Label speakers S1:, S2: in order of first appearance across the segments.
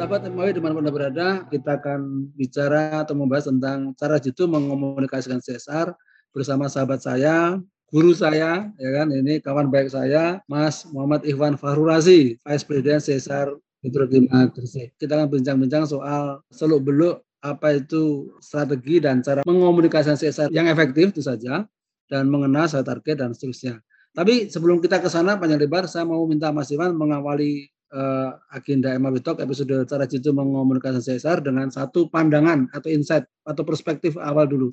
S1: sahabat MAW di mana berada, kita akan bicara atau membahas tentang cara jitu mengomunikasikan CSR bersama sahabat saya, guru saya, ya kan, ini kawan baik saya, Mas Muhammad Ikhwan Fahrurazi, Vice President CSR Hidrokima Gresik. Kita akan bincang-bincang soal seluk-beluk apa itu strategi dan cara mengomunikasikan CSR yang efektif itu saja, dan mengenal target dan seterusnya. Tapi sebelum kita ke sana panjang lebar, saya mau minta Mas Iwan mengawali uh, agenda MAB Talk episode cara jitu mengomunikasikan CSR dengan satu pandangan atau insight atau perspektif awal dulu.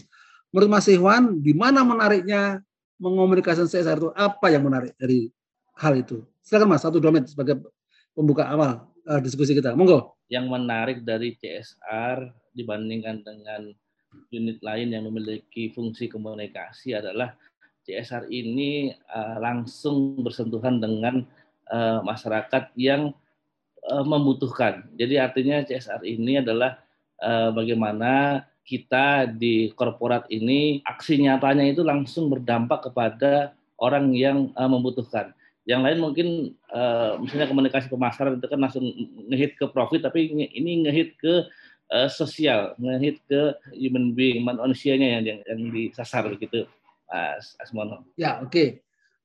S1: Menurut Mas Ikhwan, di mana menariknya mengomunikasikan CSR itu? Apa yang menarik dari hal itu? Silakan Mas, satu menit sebagai pembuka awal uh, diskusi kita. Monggo.
S2: Yang menarik dari CSR dibandingkan dengan unit lain yang memiliki fungsi komunikasi adalah CSR ini uh, langsung bersentuhan dengan uh, masyarakat yang uh, membutuhkan. Jadi artinya CSR ini adalah uh, bagaimana kita di korporat ini aksi nyatanya itu langsung berdampak kepada orang yang uh, membutuhkan. Yang lain mungkin uh, misalnya komunikasi pemasaran itu kan langsung ngehit ke profit, tapi ini ngehit ke uh, sosial, ngehit ke human being, manusianya yang yang, yang disasar begitu, Mas Asmono.
S1: Ya, oke. Okay.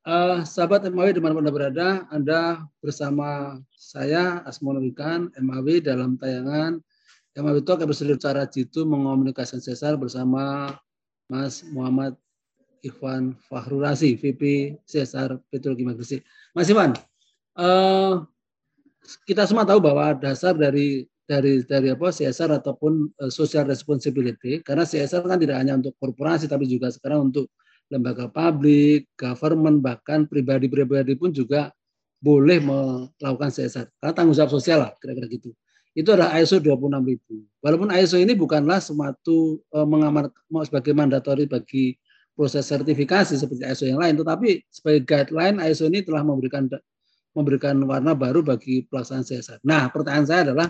S1: Uh, sahabat MAW di mana Anda berada, Anda bersama saya Asmono Wikan, MAW dalam tayangan MAW Talk episode cara jitu mengomunikasikan sesar bersama Mas Muhammad Ikhwan Fahrurasi, VP Cesar Petrokimia Gresik. Mas Iwan, uh, kita semua tahu bahwa dasar dari dari dari apa CSR ataupun uh, social responsibility karena CSR kan tidak hanya untuk korporasi tapi juga sekarang untuk lembaga publik, government, bahkan pribadi-pribadi pun juga boleh melakukan CSR. Karena tanggung jawab sosial lah, kira-kira gitu. Itu adalah ISO 26000. Walaupun ISO ini bukanlah sematu e, mengamar sebagai mandatori bagi proses sertifikasi seperti ISO yang lain, tetapi sebagai guideline ISO ini telah memberikan memberikan warna baru bagi pelaksanaan CSR. Nah, pertanyaan saya adalah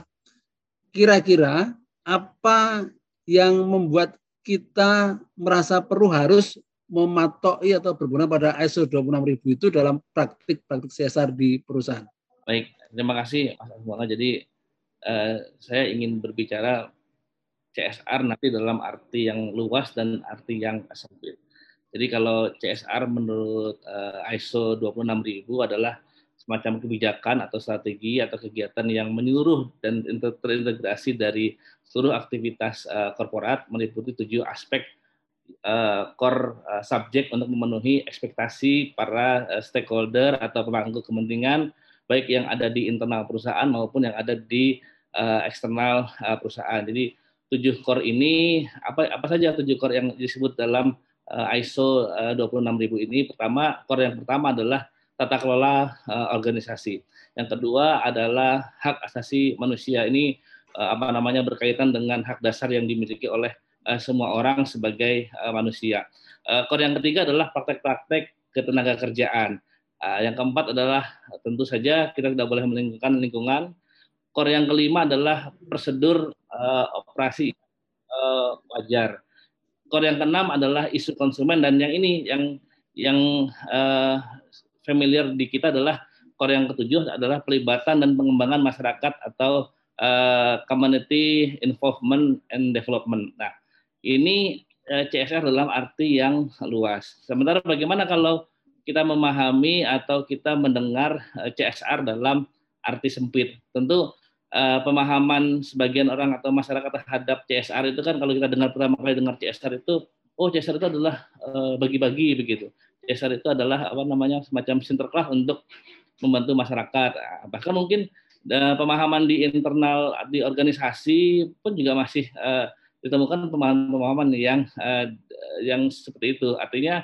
S1: kira-kira apa yang membuat kita merasa perlu harus mematoki atau berguna pada ISO 26000 itu dalam praktik-praktik CSR di perusahaan.
S2: Baik, terima kasih Mas Asmona. Jadi eh, saya ingin berbicara CSR nanti dalam arti yang luas dan arti yang sempit. Jadi kalau CSR menurut eh, ISO 26000 adalah semacam kebijakan atau strategi atau kegiatan yang menyeluruh dan terintegrasi dari seluruh aktivitas uh, korporat meliputi tujuh aspek uh, core uh, subjek untuk memenuhi ekspektasi para uh, stakeholder atau pemangku kepentingan baik yang ada di internal perusahaan maupun yang ada di uh, eksternal uh, perusahaan. Jadi tujuh core ini apa apa saja tujuh core yang disebut dalam uh, ISO uh, 26000 ini? Pertama, core yang pertama adalah tata kelola uh, organisasi. Yang kedua adalah hak asasi manusia. Ini uh, apa namanya berkaitan dengan hak dasar yang dimiliki oleh uh, semua orang sebagai uh, manusia. Uh, core yang ketiga adalah praktek-praktek ketenaga kerjaan. Uh, yang keempat adalah tentu saja kita tidak boleh melingkungkan lingkungan. Core yang kelima adalah prosedur uh, operasi uh, wajar. Core yang keenam adalah isu konsumen dan yang ini yang yang uh, familiar di kita adalah core yang ketujuh adalah pelibatan dan pengembangan masyarakat atau uh, community involvement and development. Nah, ini eh, CSR dalam arti yang luas. Sementara bagaimana kalau kita memahami atau kita mendengar eh, CSR dalam arti sempit? Tentu eh, pemahaman sebagian orang atau masyarakat terhadap CSR itu kan kalau kita dengar pertama kali dengar CSR itu, oh CSR itu adalah bagi-bagi begitu. CSR itu adalah apa namanya semacam sinterklas untuk membantu masyarakat. Nah, bahkan mungkin pemahaman di internal di organisasi pun juga masih ditemukan pemahaman-pemahaman yang uh, yang seperti itu. Artinya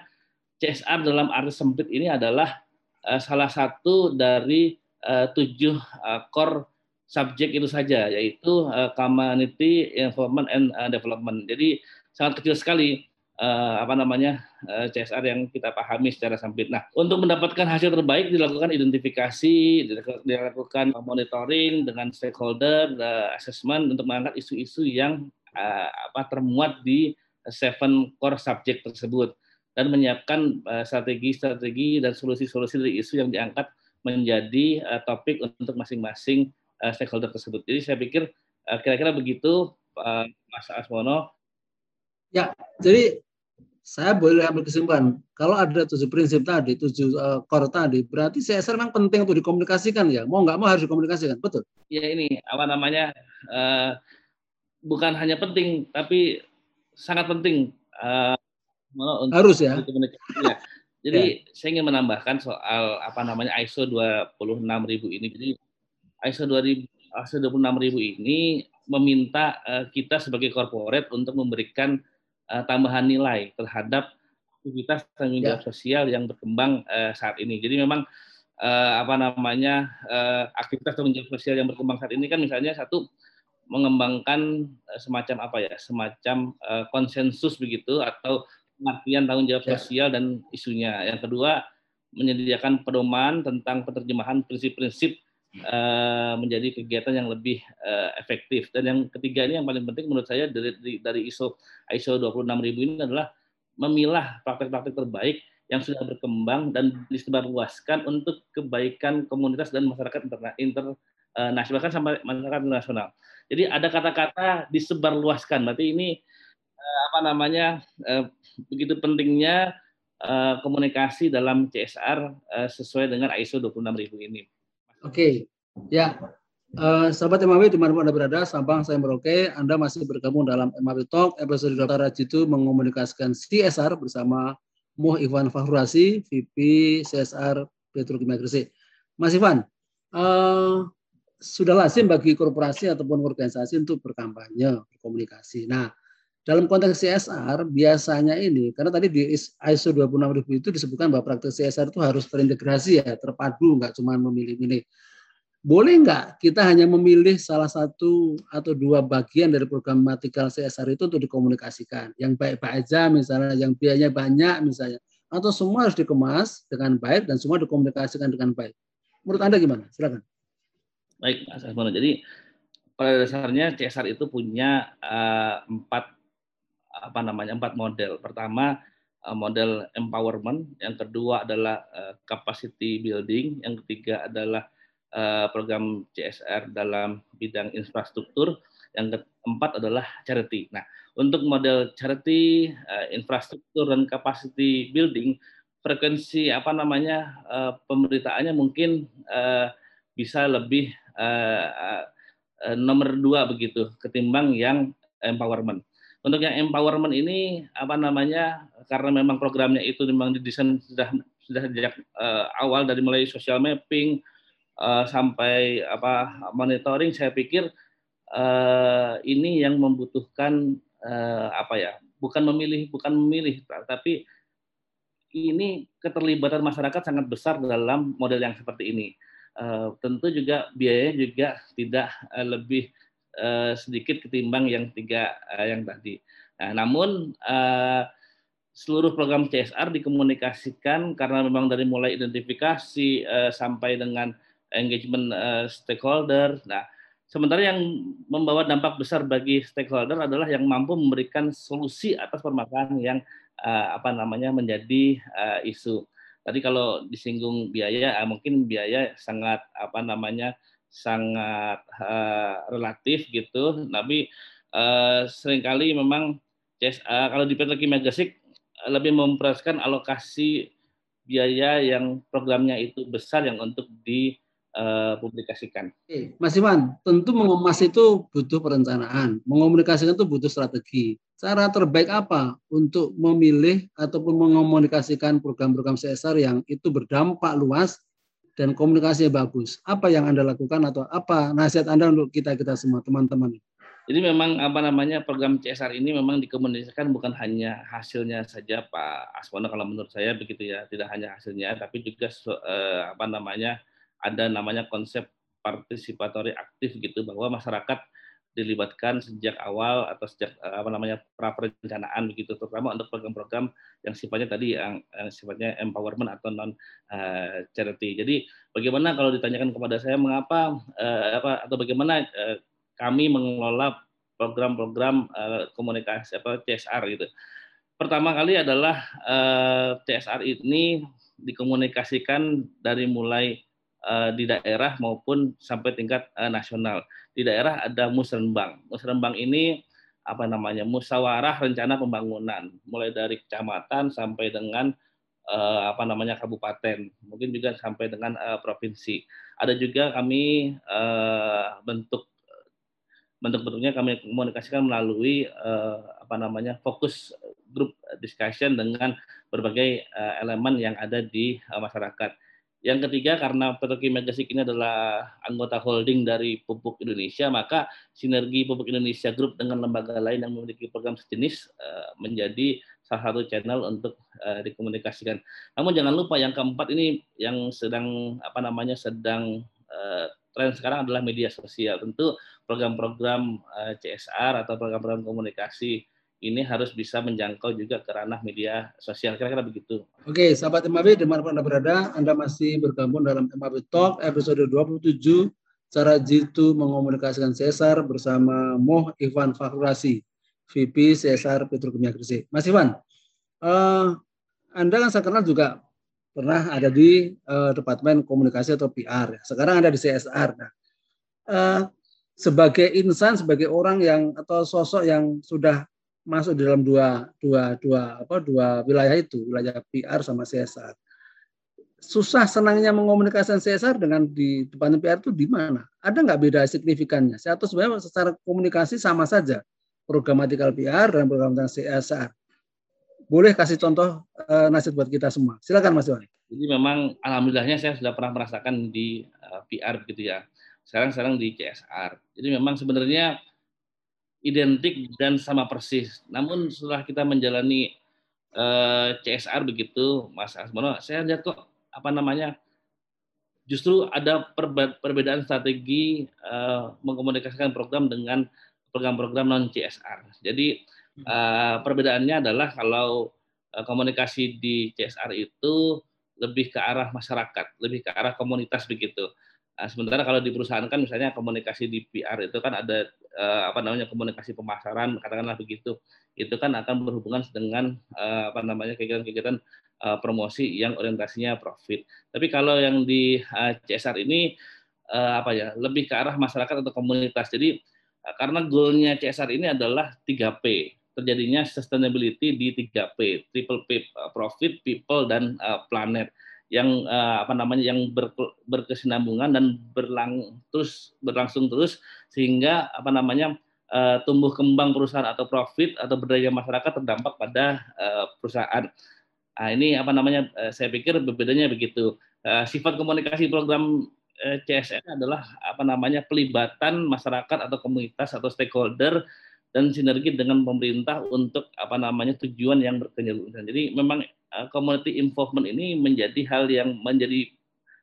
S2: CSR dalam arti sempit ini adalah uh, salah satu dari uh, tujuh uh, core subjek itu saja, yaitu uh, community involvement and uh, development. Jadi sangat kecil sekali uh, apa namanya uh, CSR yang kita pahami secara sempit. Nah, untuk mendapatkan hasil terbaik dilakukan identifikasi, dilakukan monitoring dengan stakeholder, uh, assessment untuk mengangkat isu-isu yang uh, apa termuat di seven core subject tersebut dan menyiapkan strategi-strategi dan solusi-solusi dari isu yang diangkat menjadi uh, topik untuk masing-masing uh, stakeholder tersebut. Jadi saya pikir uh, kira-kira begitu uh, Mas Asmono.
S1: Ya, jadi saya boleh ambil kesimpulan kalau ada tujuh prinsip tadi, tujuh uh, core tadi, berarti CSR memang penting untuk dikomunikasikan ya. Mau nggak mau harus dikomunikasikan, betul?
S2: Ya ini apa namanya uh, bukan hanya penting tapi sangat penting uh,
S1: untuk harus ya.
S2: ya. Jadi ya. saya ingin menambahkan soal apa namanya ISO 26000 ini. Jadi ISO 2000 ISO 26000 ini meminta uh, kita sebagai korporat untuk memberikan uh, tambahan nilai terhadap aktivitas tanggung jawab ya. sosial yang berkembang uh, saat ini. Jadi memang uh, apa namanya uh, aktivitas tanggung jawab sosial yang berkembang saat ini kan misalnya satu mengembangkan uh, semacam apa ya semacam uh, konsensus begitu atau pengertian tanggung jawab ya. sosial dan isunya. Yang kedua menyediakan pedoman tentang penerjemahan prinsip-prinsip uh, menjadi kegiatan yang lebih uh, efektif. Dan yang ketiga ini yang paling penting menurut saya dari dari ISO ISO 26000 ini adalah memilah praktek-praktek terbaik yang sudah berkembang dan disebarluaskan untuk kebaikan komunitas dan masyarakat interna, internasional bahkan sampai masyarakat internasional. Jadi ada kata-kata disebarluaskan. Berarti ini uh, apa namanya uh, begitu pentingnya uh, komunikasi dalam CSR uh, sesuai dengan ISO 26000 ini.
S1: Oke, ya. Uh, sahabat MAW di mana Anda berada, Sabang saya Merauke, Anda masih bergabung dalam MAW Talk, episode Dr. Rajitu mengomunikasikan CSR bersama Muh Ivan Fahrurasi, VP CSR Petrokimia Gresik. Mas Ivan, uh, sudah lazim bagi korporasi ataupun organisasi untuk berkampanye, berkomunikasi. Nah, dalam konteks CSR biasanya ini karena tadi di ISO 26000 itu disebutkan bahwa praktek CSR itu harus terintegrasi ya, terpadu nggak cuma memilih-milih. Boleh nggak kita hanya memilih salah satu atau dua bagian dari program matikal CSR itu untuk dikomunikasikan. Yang baik-baik aja misalnya, yang biayanya banyak misalnya. Atau semua harus dikemas dengan baik dan semua dikomunikasikan dengan baik. Menurut Anda gimana? Silakan.
S2: Baik, Mas Asmono. Jadi pada dasarnya CSR itu punya uh, empat apa namanya empat model. Pertama eh, model empowerment, yang kedua adalah eh, capacity building, yang ketiga adalah eh, program CSR dalam bidang infrastruktur, yang keempat adalah charity. Nah, untuk model charity, infrastruktur dan capacity building, frekuensi apa namanya pemberitaannya mungkin bisa lebih nomor dua begitu ketimbang yang empowerment. Untuk yang empowerment ini apa namanya karena memang programnya itu memang didesain sudah sudah sejak uh, awal dari mulai social mapping uh, sampai apa monitoring saya pikir uh, ini yang membutuhkan uh, apa ya bukan memilih bukan memilih tapi ini keterlibatan masyarakat sangat besar dalam model yang seperti ini. Uh, tentu juga biayanya juga tidak uh, lebih uh, sedikit ketimbang yang tiga uh, yang tadi. Nah, namun uh, seluruh program CSR dikomunikasikan karena memang dari mulai identifikasi uh, sampai dengan engagement uh, stakeholder. Nah, sementara yang membawa dampak besar bagi stakeholder adalah yang mampu memberikan solusi atas permasalahan yang uh, apa namanya menjadi uh, isu. Tadi kalau disinggung biaya, mungkin biaya sangat apa namanya sangat uh, relatif gitu, tapi uh, sering kali memang kalau di Petrokimia Gresik lebih memperhatikan alokasi biaya yang programnya itu besar yang untuk dipublikasikan.
S1: Uh, Mas Iman, tentu mengemas itu butuh perencanaan, mengomunikasikan itu butuh strategi. Cara terbaik apa untuk memilih ataupun mengomunikasikan program-program CSR yang itu berdampak luas dan komunikasinya bagus. Apa yang Anda lakukan atau apa nasihat Anda untuk kita-kita semua teman-teman?
S2: Jadi memang apa namanya program CSR ini memang dikomunikasikan bukan hanya hasilnya saja Pak Asmono kalau menurut saya begitu ya, tidak hanya hasilnya tapi juga eh, apa namanya ada namanya konsep partisipatory aktif gitu bahwa masyarakat dilibatkan sejak awal atau sejak eh, apa namanya pra perencanaan begitu terutama untuk program-program yang sifatnya tadi yang, yang sifatnya empowerment atau non uh, charity. Jadi bagaimana kalau ditanyakan kepada saya mengapa uh, apa atau bagaimana uh, kami mengelola program-program uh, komunikasi apa CSR gitu. Pertama kali adalah uh, CSR ini dikomunikasikan dari mulai di daerah maupun sampai tingkat uh, nasional. Di daerah ada musrenbang. Musrenbang ini apa namanya musyawarah rencana pembangunan mulai dari kecamatan sampai dengan uh, apa namanya kabupaten mungkin juga sampai dengan uh, provinsi ada juga kami uh, bentuk bentuk-bentuknya kami komunikasikan melalui uh, apa namanya fokus group discussion dengan berbagai uh, elemen yang ada di uh, masyarakat yang ketiga, karena Petrokimia Gresik ini adalah anggota holding dari Pupuk Indonesia, maka sinergi Pupuk Indonesia Group dengan lembaga lain yang memiliki program sejenis uh, menjadi salah satu channel untuk uh, dikomunikasikan. Namun jangan lupa yang keempat ini yang sedang apa namanya sedang uh, tren sekarang adalah media sosial. Tentu program-program CSR atau program-program komunikasi ini harus bisa menjangkau juga ke ranah media sosial. Kira-kira begitu.
S1: Oke, sahabat MAB, di mana pun Anda berada, Anda masih bergabung dalam MAB Talk episode 27, cara jitu mengomunikasikan Cesar bersama Moh Ivan Fakrasi, VP Cesar Petrokimia Gresik. Mas Ivan, uh, Anda kan saya kenal juga pernah ada di uh, Departemen Komunikasi atau PR. Sekarang ada di CSR. Nah, uh, sebagai insan, sebagai orang yang atau sosok yang sudah masuk dalam dua dua dua apa dua wilayah itu wilayah PR sama CSR susah senangnya mengomunikasikan CSR dengan di depan PR itu di mana? Ada nggak beda signifikannya? Atau sebenarnya secara komunikasi sama saja. Programatikal PR dan program CSR boleh kasih contoh uh, nasihat buat kita semua. Silakan Mas Iwan
S2: jadi memang alhamdulillahnya saya sudah pernah merasakan di eh, PR begitu ya. Sekarang sekarang di CSR jadi memang sebenarnya identik dan sama persis. Namun setelah kita menjalani uh, eh, CSR begitu, Mas Asmono, saya lihat kok apa namanya justru ada perbedaan strategi uh, mengkomunikasikan program dengan program-program non CSR. Jadi uh, perbedaannya adalah kalau uh, komunikasi di CSR itu lebih ke arah masyarakat, lebih ke arah komunitas begitu. Nah, sementara kalau di perusahaan kan misalnya komunikasi di PR itu kan ada eh, apa namanya komunikasi pemasaran katakanlah begitu. Itu kan akan berhubungan dengan eh, apa namanya kegiatan-kegiatan eh, promosi yang orientasinya profit. Tapi kalau yang di eh, CSR ini eh, apa ya lebih ke arah masyarakat atau komunitas. Jadi eh, karena goalnya CSR ini adalah 3P terjadinya sustainability di 3P, triple P, profit, people dan uh, planet yang uh, apa namanya yang ber, berkesinambungan dan berlang terus berlangsung terus sehingga apa namanya uh, tumbuh kembang perusahaan atau profit atau berdaya masyarakat terdampak pada uh, perusahaan. Nah, ini apa namanya uh, saya pikir berbedanya begitu. Uh, sifat komunikasi program uh, CSN adalah apa namanya pelibatan masyarakat atau komunitas atau stakeholder dan sinergi dengan pemerintah untuk apa namanya tujuan yang berkelanjutan. Jadi memang community involvement ini menjadi hal yang menjadi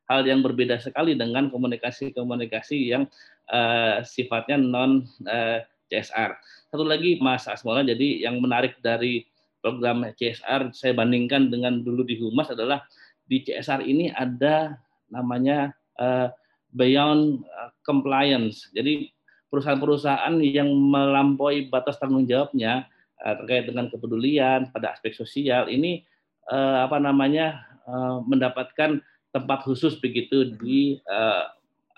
S2: hal yang berbeda sekali dengan komunikasi-komunikasi yang uh, sifatnya non uh, eh, CSR. Satu lagi Mas Asmola, jadi yang menarik dari program CSR saya bandingkan dengan dulu di Humas adalah di CSR ini ada namanya uh, beyond compliance. Jadi perusahaan-perusahaan yang melampaui batas tanggung jawabnya uh, terkait dengan kepedulian pada aspek sosial ini uh, apa namanya uh, mendapatkan tempat khusus begitu di uh,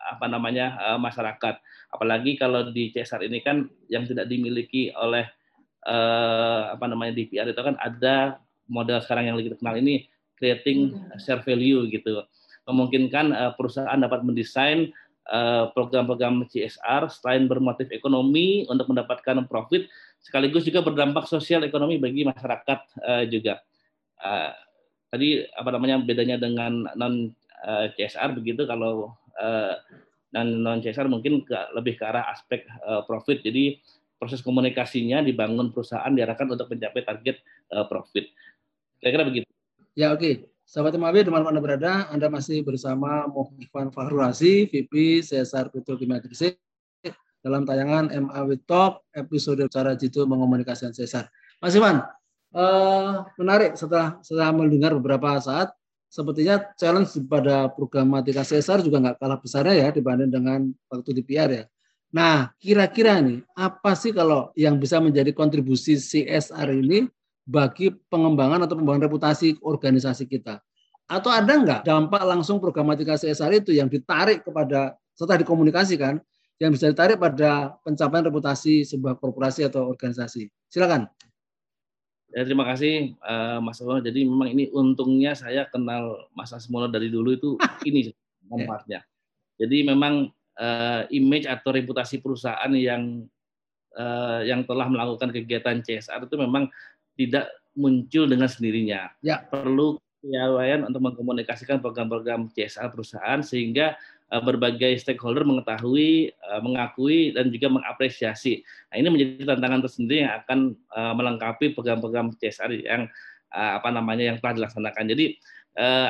S2: apa namanya uh, masyarakat. Apalagi kalau di CSR ini kan yang tidak dimiliki oleh uh, apa namanya di PR itu kan ada model sekarang yang lagi terkenal ini creating share value gitu. Memungkinkan uh, perusahaan dapat mendesain program-program CSR selain bermotif ekonomi untuk mendapatkan profit sekaligus juga berdampak sosial ekonomi bagi masyarakat juga uh, tadi apa namanya bedanya dengan non uh, eh, CSR begitu kalau uh, non CSR mungkin ke, lebih ke arah aspek uh, profit. Jadi proses komunikasinya dibangun perusahaan diarahkan untuk mencapai target uh, profit. Kira-kira begitu.
S1: Ya oke. Okay. Sahabat MAB, teman Anda berada, Anda masih bersama Mohifan Fahrurasi, VP CSR Petrokimia Gresik dalam tayangan MAW Talk episode cara jitu mengomunikasikan CSR. Mas Iwan, uh, menarik setelah setelah mendengar beberapa saat sepertinya challenge pada programatika CSR juga nggak kalah besarnya ya dibanding dengan waktu di PR ya. Nah, kira-kira nih apa sih kalau yang bisa menjadi kontribusi CSR ini bagi pengembangan atau pembangunan reputasi organisasi kita? Atau ada nggak dampak langsung programatika CSR itu yang ditarik kepada setelah dikomunikasikan yang bisa ditarik pada pencapaian reputasi sebuah korporasi atau organisasi? Silakan.
S2: Ya, terima kasih uh, Mas Asmono. Jadi memang ini untungnya saya kenal Mas Asmono dari dulu itu ini manfaatnya. Jadi memang uh, image atau reputasi perusahaan yang uh, yang telah melakukan kegiatan CSR itu memang tidak muncul dengan sendirinya. Ya. Perlu kepiawaian untuk mengkomunikasikan program-program CSR perusahaan sehingga berbagai stakeholder mengetahui, uh, mengakui dan juga mengapresiasi. Nah, ini menjadi tantangan tersendiri yang akan uh, melengkapi program-program CSR yang apa namanya yang telah dilaksanakan. Jadi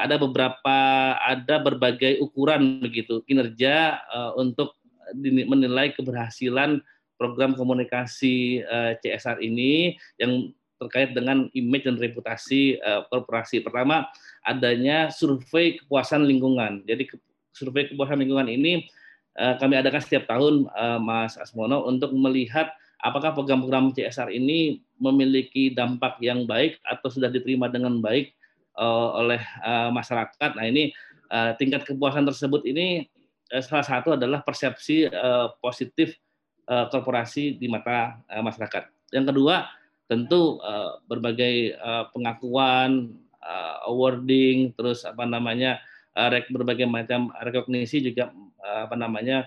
S2: ada beberapa ada berbagai ukuran begitu kinerja untuk menilai keberhasilan program komunikasi CSR ini yang terkait dengan image dan reputasi korporasi. Pertama, adanya survei kepuasan lingkungan. Jadi survei kepuasan lingkungan ini uh, kami adakan setiap tahun, uh, Mas Asmono, untuk melihat apakah program-program CSR ini memiliki dampak yang baik atau sudah diterima dengan baik uh, oleh masyarakat. Nah ini tingkat kepuasan tersebut ini salah satu adalah persepsi positif korporasi di mata masyarakat. Yang kedua tentu berbagai pengakuan, awarding, terus apa namanya berbagai macam rekognisi juga uh, apa namanya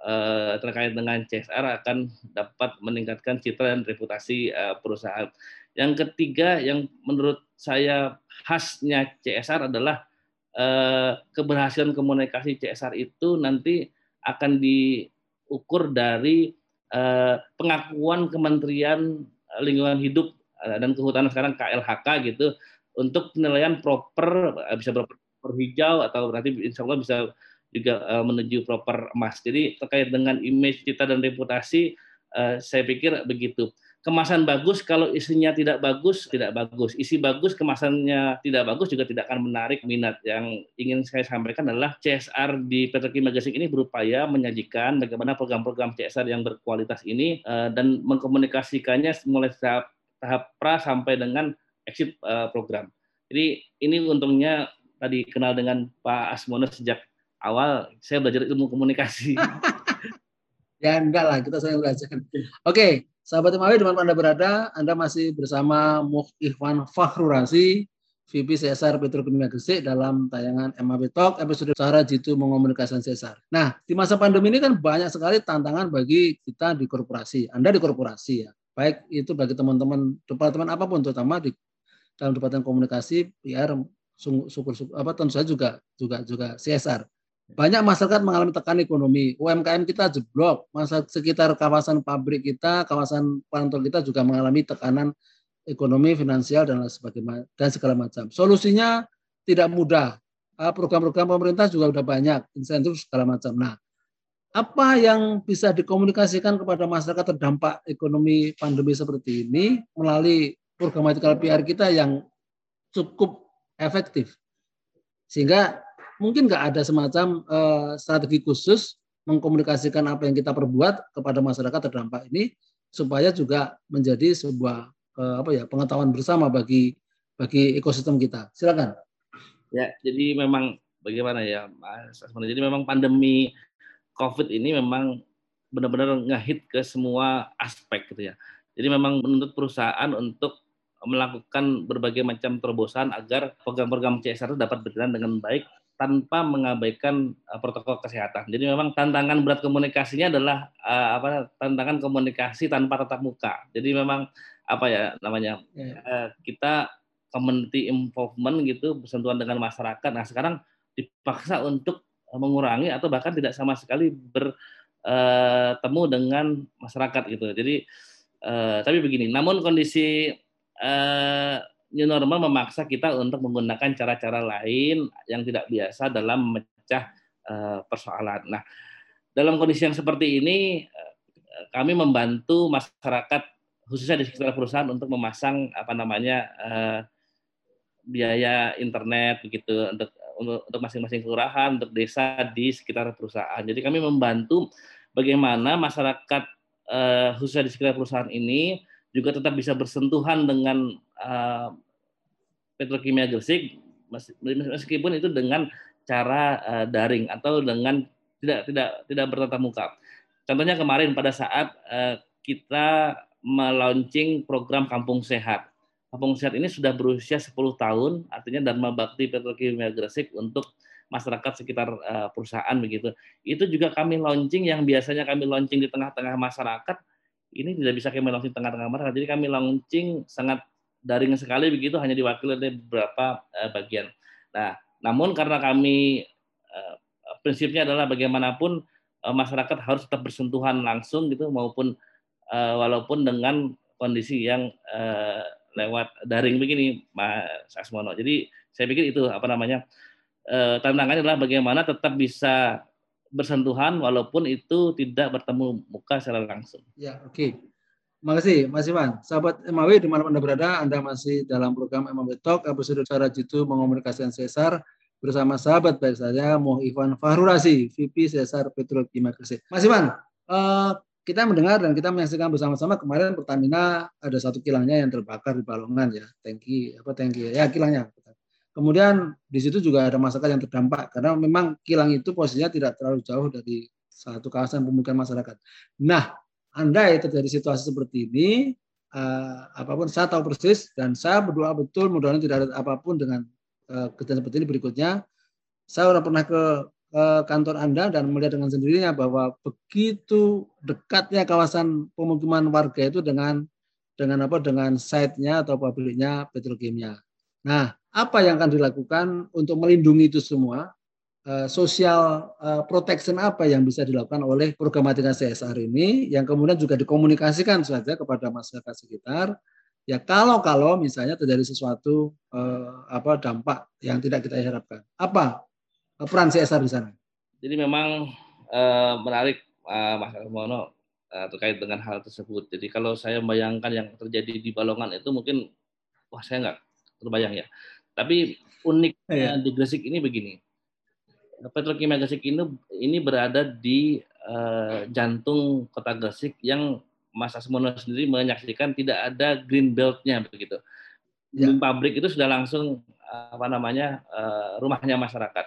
S2: uh, terkait dengan CSR akan dapat meningkatkan citra dan reputasi perusahaan. Yang ketiga yang menurut saya khasnya CSR adalah keberhasilan komunikasi CSR itu nanti akan diukur dari pengakuan Kementerian lingkungan hidup eh, dan kehutanan sekarang KLHK gitu untuk penilaian proper eh, bisa proper hijau atau berarti insya Allah bisa juga eh, menuju proper emas. Jadi terkait dengan image kita dan reputasi saya pikir begitu. Kemasan bagus kalau isinya tidak bagus tidak bagus. Isi bagus kemasannya tidak bagus juga tidak akan menarik minat. Yang ingin saya sampaikan adalah CSR di Petrokimia Gresik ini berupaya menyajikan bagaimana program-program CSR yang berkualitas ini dan mengkomunikasikannya mulai tahap tahap pra sampai dengan exit program. Jadi ini untungnya tadi kenal dengan Pak Asmono sejak awal saya belajar ilmu komunikasi.
S1: Ya enggak lah, kita saya belajar. Oke, sahabat Imawi di mana Anda berada, Anda masih bersama Muf Ikhwan Fakhrurasi, VP CSR Petrokimia Gresik dalam tayangan MAB Talk episode cara jitu mengomunikasikan CSR. Nah, di masa pandemi ini kan banyak sekali tantangan bagi kita di korporasi. Anda di korporasi ya. Baik itu bagi teman-teman departemen apa pun terutama di dalam departemen komunikasi, PR, syukur, syukur apa tentu saja juga juga juga CSR. Banyak masyarakat mengalami tekanan ekonomi. UMKM kita jeblok. Masa sekitar kawasan pabrik kita, kawasan pantol kita juga mengalami tekanan ekonomi, finansial dan sebagainya dan segala macam. Solusinya tidak mudah. Ah, program-program pemerintah juga sudah banyak, insentif segala macam. Nah, apa yang bisa dikomunikasikan kepada masyarakat terdampak ekonomi pandemi seperti ini melalui programatikal PR kita yang cukup efektif. Sehingga mungkin nggak ada semacam uh, strategi khusus mengkomunikasikan apa yang kita perbuat kepada masyarakat terdampak ini supaya juga menjadi sebuah uh, apa ya pengetahuan bersama bagi bagi ekosistem kita. Silakan.
S2: Ya, jadi memang bagaimana ya Mas Asmana. Jadi memang pandemi COVID ini memang benar-benar ngehit ke semua aspek gitu ya. Jadi memang menuntut perusahaan untuk melakukan berbagai macam terobosan agar program-program CSR dapat berjalan dengan baik tanpa mengabaikan uh, protokol kesehatan. Jadi memang tantangan berat komunikasinya adalah uh, apa tantangan komunikasi tanpa tatap muka. Jadi memang apa ya namanya uh, kita community involvement gitu bersentuhan dengan masyarakat. Nah sekarang dipaksa untuk mengurangi atau bahkan tidak sama sekali bertemu dengan masyarakat gitu. Jadi uh, tapi begini, namun kondisi uh, new normal memaksa kita untuk menggunakan cara-cara lain yang tidak biasa dalam memecah uh, persoalan. Nah, dalam kondisi yang seperti ini, uh, kami membantu masyarakat khususnya di sekitar perusahaan untuk memasang apa namanya biaya internet begitu untuk untuk masing-masing kelurahan, untuk desa di sekitar perusahaan. Jadi kami membantu bagaimana masyarakat khususnya di sekitar perusahaan ini juga tetap bisa bersentuhan dengan uh, Petrokimia Gresik meskipun itu dengan cara uh, daring atau dengan tidak tidak tidak bertatap muka. Contohnya kemarin pada saat uh, kita melaunching program Kampung Sehat. Kampung Sehat ini sudah berusia 10 tahun, artinya Dharma Bakti Petrokimia Gresik untuk masyarakat sekitar perusahaan begitu. Itu juga kami launching yang biasanya kami launching di tengah-tengah masyarakat, ini tidak bisa kami launching tengah-tengah masyarakat. Jadi kami launching sangat daring sekali begitu, hanya diwakili oleh beberapa uh, bagian. Nah, namun karena kami uh, prinsipnya adalah bagaimanapun uh, masyarakat harus tetap bersentuhan langsung gitu maupun uh, walaupun dengan kondisi yang uh, lewat daring begini Mas Asmono. Jadi saya pikir itu apa namanya uh, tantangannya adalah bagaimana tetap bisa bersentuhan walaupun itu tidak bertemu muka secara langsung.
S1: Ya, oke. Okay. Makasih Mas Iwan. Sahabat MAW di mana Anda berada, Anda masih dalam program MAW Talk, episode cara jitu mengomunikasikan sesar bersama sahabat baik saya Moh Ivan Fahrurasi, VP Sesar Petrokimia Gresik. Mas Iwan, uh, kita mendengar dan kita menyaksikan bersama-sama kemarin Pertamina ada satu kilangnya yang terbakar di Balongan ya, tangki apa tangki ya kilangnya. Kemudian di situ juga ada masyarakat yang terdampak karena memang kilang itu posisinya tidak terlalu jauh dari satu kawasan pemukiman masyarakat. Nah, andai terjadi situasi seperti ini, uh, apa pun saya tahu persis dan saya berdoa betul mudah-mudahan tidak ada apa pun dengan uh, kejadian seperti ini berikutnya. Saya sudah pernah ke, ke kantor Anda dan melihat dengan sendirinya bahwa begitu dekatnya kawasan pemukiman warga itu dengan dengan apa dengan site-nya atau pabriknya petrokimia. Nah, apa yang akan dilakukan untuk melindungi itu semua Eh, social uh, protection apa yang bisa dilakukan oleh programatika CSR ini yang kemudian juga dikomunikasikan saja kepada masyarakat sekitar. Ya kalau kalau misalnya terjadi sesuatu uh, apa dampak yang tidak kita harapkan. Apa peran CSR di sana?
S2: Jadi memang uh, menarik uh, Mas Mono uh, terkait dengan hal tersebut. Jadi kalau saya membayangkan yang terjadi di Balongan itu mungkin wah saya nggak terbayang ya tapi uniknya ya. di Gresik ini begini Petrokimia Gresik ini ini berada di uh, jantung kota Gresik yang Mas Asmono sendiri menyaksikan tidak ada green belt-nya begitu. Ya. Pabrik itu sudah langsung apa namanya uh, rumahnya masyarakat.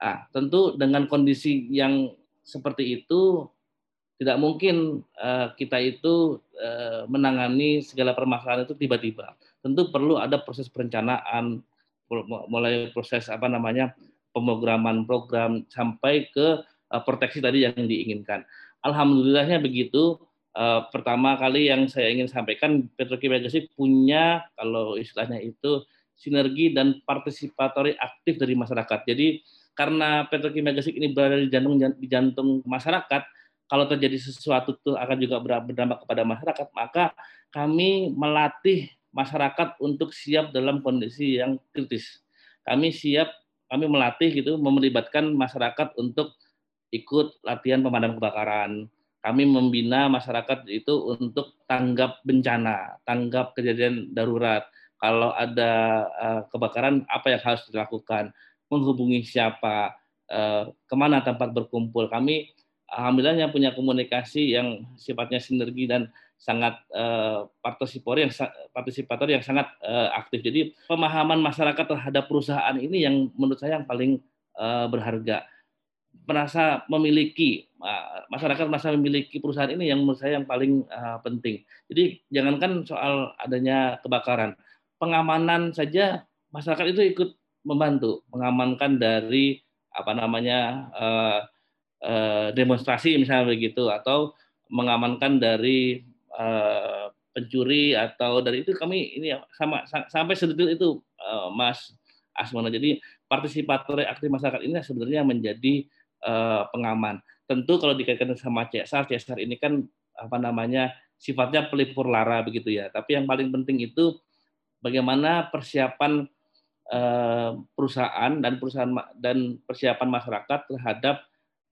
S2: Ah, tentu dengan kondisi yang seperti itu tidak mungkin uh, kita itu uh, menangani segala permasalahan itu tiba-tiba. Tentu perlu ada proses perencanaan, mulai proses apa namanya pemrograman program sampai ke uh, proteksi tadi yang diinginkan. Alhamdulillahnya begitu. Uh, pertama kali yang saya ingin sampaikan Petrokimia Gresik punya kalau istilahnya itu sinergi dan partisipatori aktif dari masyarakat. Jadi karena Petrokimia Gresik ini berada di jantung di jantung masyarakat, kalau terjadi sesuatu itu akan juga berdampak kepada masyarakat, maka kami melatih masyarakat untuk siap dalam kondisi yang kritis. Kami siap kami melatih gitu melibatkan masyarakat untuk ikut latihan pemadam kebakaran. Kami membina masyarakat itu untuk tanggap bencana, tanggap kejadian darurat. Kalau ada uh, kebakaran, apa yang harus dilakukan? Menghubungi siapa? Uh, ke mana tempat berkumpul? Kami alhamdulillahnya punya komunikasi yang sifatnya sinergi dan sangat uh, partisipator yang partisipator yang sangat uh, aktif. Jadi pemahaman masyarakat terhadap perusahaan ini yang menurut saya yang paling uh, berharga. Merasa memiliki masyarakat merasa memiliki perusahaan ini yang menurut saya yang paling penting. Jadi jangankan soal adanya kebakaran, pengamanan saja masyarakat itu ikut membantu mengamankan dari apa namanya demonstrasi misalnya begitu atau mengamankan dari uh, pencuri atau dari itu kami ini ya, sama sampai sedetil itu uh, Mas Asmono. Jadi partisipator aktif masyarakat ini sebenarnya menjadi uh, pengaman. Tentu kalau dikaitkan sama CSR, CSR ini kan apa namanya sifatnya pelipur lara begitu ya. Tapi yang paling penting itu bagaimana persiapan perusahaan dan perusahaan dan persiapan masyarakat terhadap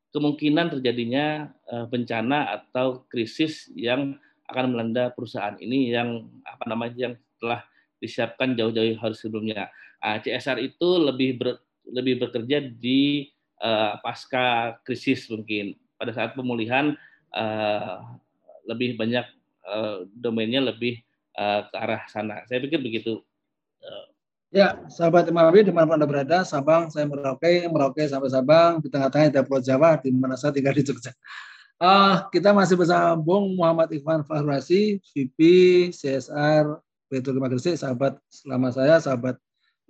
S2: kemungkinan terjadinya bencana atau krisis yang akan melanda perusahaan ini yang apa namanya yang telah disiapkan jauh-jauh hari sebelumnya. Uh, CSR itu lebih ber, lebih bekerja di uh, pasca krisis mungkin pada saat pemulihan uh, lebih banyak uh, domainnya lebih uh, ke arah sana. Saya pikir begitu.
S1: Ya, sahabat MAB di mana Anda berada, Sabang, saya Merauke, Merauke sampai Sabang, di tengah-tengah ada Pulau Jawa, di mana saya tinggal di Jogja. Uh, kita masih bersama Bung Muhammad Ikhwan Fahrasi, VP CSR Petrokimia Gresik, sahabat selama saya, sahabat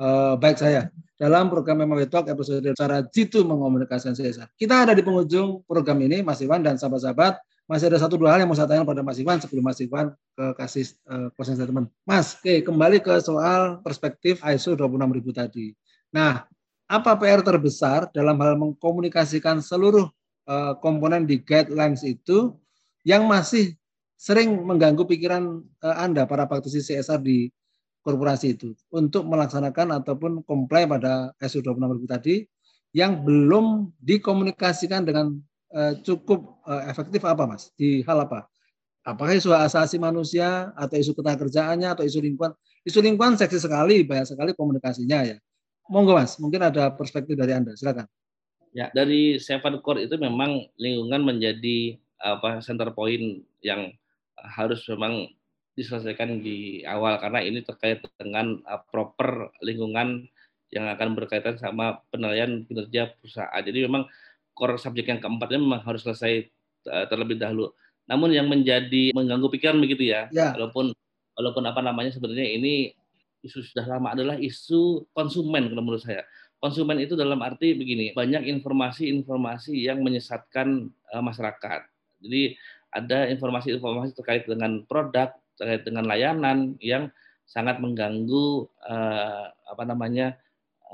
S1: uh, baik saya. Dalam program MAB Talk episode cara jitu mengkomunikasikan CSR. Kita ada di penghujung program ini, Mas Iwan dan sahabat-sahabat masih ada satu dua hal yang mau saya tanya pada Mas Iwan sebelum Mas Iwan ke kasih uh, statement. Mas, oke, kembali ke soal perspektif ISO 26000 tadi. Nah, apa PR terbesar dalam hal mengkomunikasikan seluruh uh, komponen di guidelines itu yang masih sering mengganggu pikiran uh, Anda para praktisi CSR di korporasi itu untuk melaksanakan ataupun comply pada ISO 26000 tadi yang belum dikomunikasikan dengan uh, cukup efektif apa mas di hal apa? Apakah isu asasi manusia atau isu ketenagakerjaannya atau isu lingkungan? Isu lingkungan seksi sekali, banyak sekali komunikasinya ya. Monggo mas, mungkin ada perspektif dari anda, silakan.
S2: Ya dari Seven Core itu memang lingkungan menjadi apa center point yang harus memang diselesaikan di awal karena ini terkait dengan uh, proper lingkungan yang akan berkaitan sama penilaian kinerja perusahaan. Jadi memang core subjek yang keempatnya memang harus selesai uh, terlebih dahulu. Namun yang menjadi mengganggu pikiran begitu ya, ya. walaupun walaupun apa namanya sebenarnya ini isu sudah lama adalah isu konsumen kalau menurut saya. Konsumen itu dalam arti begini, banyak informasi-informasi yang menyesatkan uh, masyarakat. Jadi ada informasi-informasi terkait dengan produk, terkait dengan layanan yang sangat mengganggu uh, apa namanya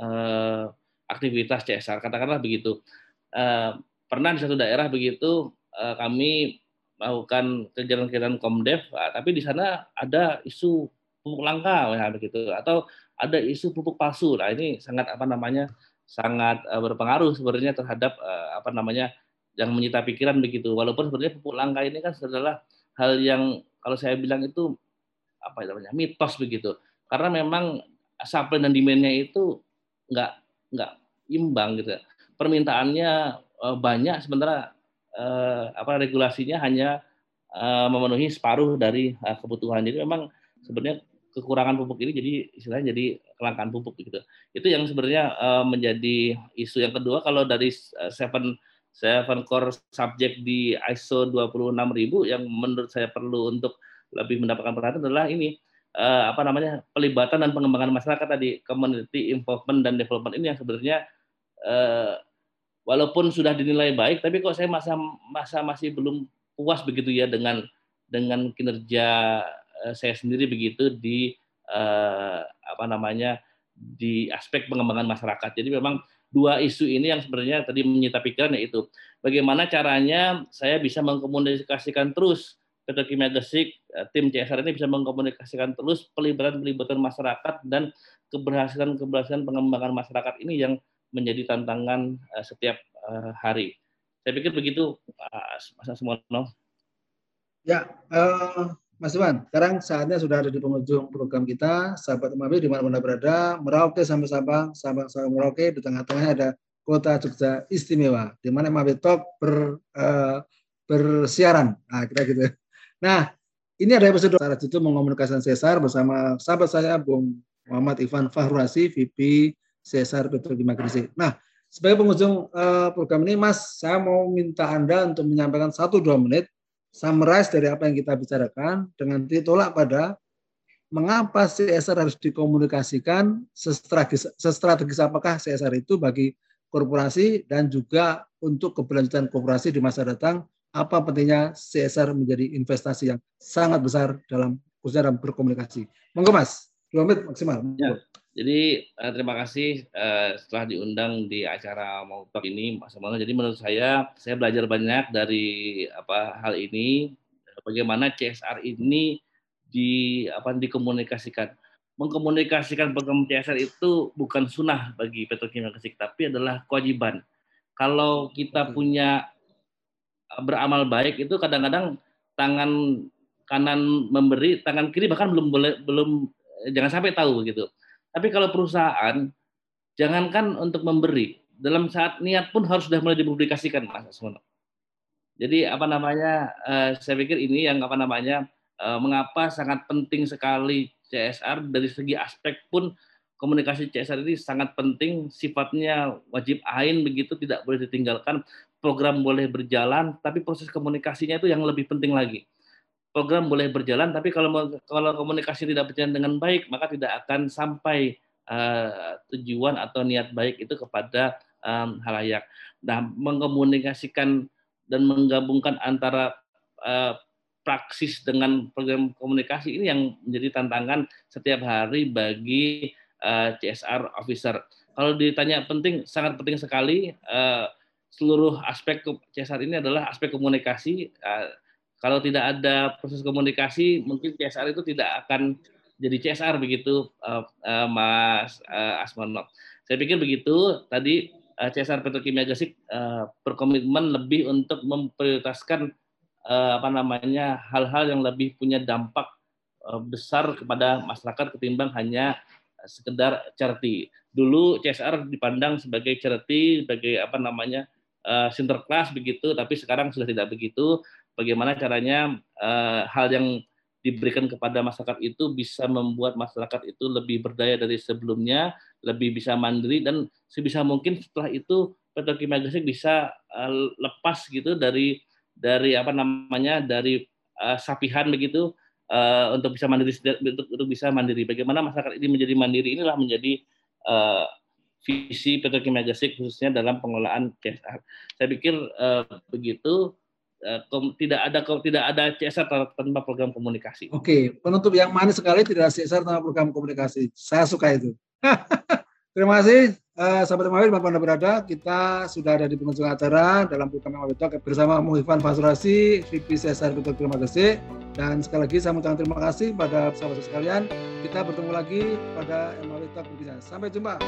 S2: uh, aktivitas CSR. Katakanlah begitu. Eh, pernah di satu daerah begitu uh, kami melakukan kegiatan-kegiatan komdev, uh, tapi di sana ada isu pupuk langka ya begitu atau ada isu pupuk palsu. Nah ini sangat apa namanya sangat uh, berpengaruh sebenarnya terhadap uh, apa namanya yang menyita pikiran begitu. Walaupun sebenarnya pupuk langka ini kan adalah hal yang kalau saya bilang itu apa namanya mitos begitu. Karena memang supply dan demand-nya itu nggak nggak imbang gitu permintaannya uh, banyak sementara uh, apa regulasinya hanya uh, memenuhi separuh dari uh, kebutuhan. Jadi memang sebenarnya kekurangan pupuk ini jadi istilahnya jadi kelangkaan pupuk gitu. Itu yang sebenarnya uh, menjadi isu yang kedua kalau dari seven seven core subject di ISO 26000 yang menurut saya perlu untuk lebih mendapatkan perhatian adalah ini uh, apa namanya pelibatan dan pengembangan masyarakat tadi community involvement dan development ini yang sebenarnya walaupun sudah dinilai baik, tapi kok saya masa masa masih belum puas begitu ya dengan dengan kinerja saya sendiri begitu di uh, apa namanya di aspek pengembangan masyarakat. Jadi memang dua isu ini yang sebenarnya tadi menyita pikiran yaitu bagaimana caranya saya bisa mengkomunikasikan terus Petrokimia Gresik, eh, tim CSR ini bisa mengkomunikasikan terus pelibatan-pelibatan masyarakat dan keberhasilan-keberhasilan pengembangan masyarakat ini yang menjadi tantangan setiap hari. Saya pikir begitu, Mas Asmono.
S1: Ya, uh, Mas Iwan, sekarang saatnya sudah ada di penghujung program kita. Sahabat Umami di mana-mana berada, Merauke sampai Sabang, Sabang sampai Merauke, di tengah-tengahnya ada kota Jogja istimewa, di mana Mami Talk ber, uh, bersiaran. Nah, kita gitu. Nah, ini ada episode cara itu mengkomunikasikan Cesar bersama sahabat saya, Bung Muhammad Ivan Fahrasi, VP CSR Petrokimia Gresik. Nah, sebagai pengunjung uh, program ini, Mas, saya mau minta Anda untuk menyampaikan satu dua menit summarize dari apa yang kita bicarakan dengan ditolak pada mengapa CSR harus dikomunikasikan sestrategis, sestrategis apakah CSR itu bagi korporasi dan juga untuk keberlanjutan korporasi di masa datang apa pentingnya CSR menjadi investasi yang sangat besar dalam khususnya dalam berkomunikasi. Monggo Mas, dua menit maksimal.
S2: Ya. Jadi uh, terima kasih uh, setelah diundang di acara mau talk ini Mas Samuel. Jadi menurut saya saya belajar banyak dari apa hal ini bagaimana CSR ini di apa dikomunikasikan. Mengkomunikasikan program CSR itu bukan sunnah bagi petrokimia Gresik tapi adalah kewajiban. Kalau kita punya eh, beramal baik itu kadang-kadang tangan kanan memberi, tangan kiri bahkan belum boleh belum jangan sampai tahu gitu tapi kalau perusahaan, jangankan untuk memberi, dalam saat niat pun harus sudah mulai dipublikasikan, Mas Asmono. Jadi apa namanya, uh, saya pikir ini yang apa namanya, uh, mengapa sangat penting sekali CSR dari segi aspek pun komunikasi CSR ini sangat penting, sifatnya wajib ain begitu, tidak boleh ditinggalkan. Program boleh berjalan, tapi proses komunikasinya itu yang lebih penting lagi. Program boleh berjalan, tapi kalau kalau komunikasi tidak berjalan dengan baik, maka tidak akan sampai uh, tujuan atau niat baik itu kepada um, halayak. Nah, mengkomunikasikan dan menggabungkan antara uh, praksis dengan program komunikasi ini yang menjadi tantangan setiap hari bagi uh, eh, CSR officer. Kalau ditanya penting, sangat penting sekali. Uh, seluruh aspek CSR ini adalah aspek komunikasi. Uh, kalau tidak ada proses komunikasi, mungkin CSR itu tidak akan jadi CSR begitu, uh, uh, Mas uh, Asmonot. Saya pikir begitu. Tadi uh, CSR Petrokimia Gresik uh, berkomitmen lebih untuk memprioritaskan Eh, apa namanya hal-hal yang lebih punya dampak eh, besar kepada masyarakat ketimbang hanya sekedar charity. Dulu CSR dipandang sebagai charity, sebagai apa namanya uh, sinterklas begitu, tapi sekarang sudah tidak begitu. Bagaimana caranya hal yang diberikan kepada masyarakat itu bisa membuat masyarakat itu lebih berdaya dari sebelumnya, lebih bisa mandiri dan sebisa mungkin setelah itu Petrokimia Gresik bisa lepas gitu dari dari apa namanya dari uh, sapihan begitu uh, untuk bisa mandiri untuk, untuk bisa mandiri. Bagaimana masyarakat ini menjadi mandiri inilah menjadi uh, visi Petrokimia Gresik khususnya dalam pengelolaan CSR. Saya pikir uh, begitu uh, kom, tidak ada tidak ada CSR tanpa program komunikasi.
S1: Oke, penutup yang manis sekali tidak CSR tanpa program komunikasi. Saya suka itu. Terima kasih uh, sahabat Mawir Bapak Anda berada. Kita sudah ada di pengunjung acara dalam program Mawir Talk bersama Muhifan Fasurasi, VP Cesar Betul Terima kasih. Dan sekali lagi saya mengucapkan terima kasih pada sahabat sekalian. Kita bertemu lagi pada Mawir Talk berikutnya. Sampai jumpa.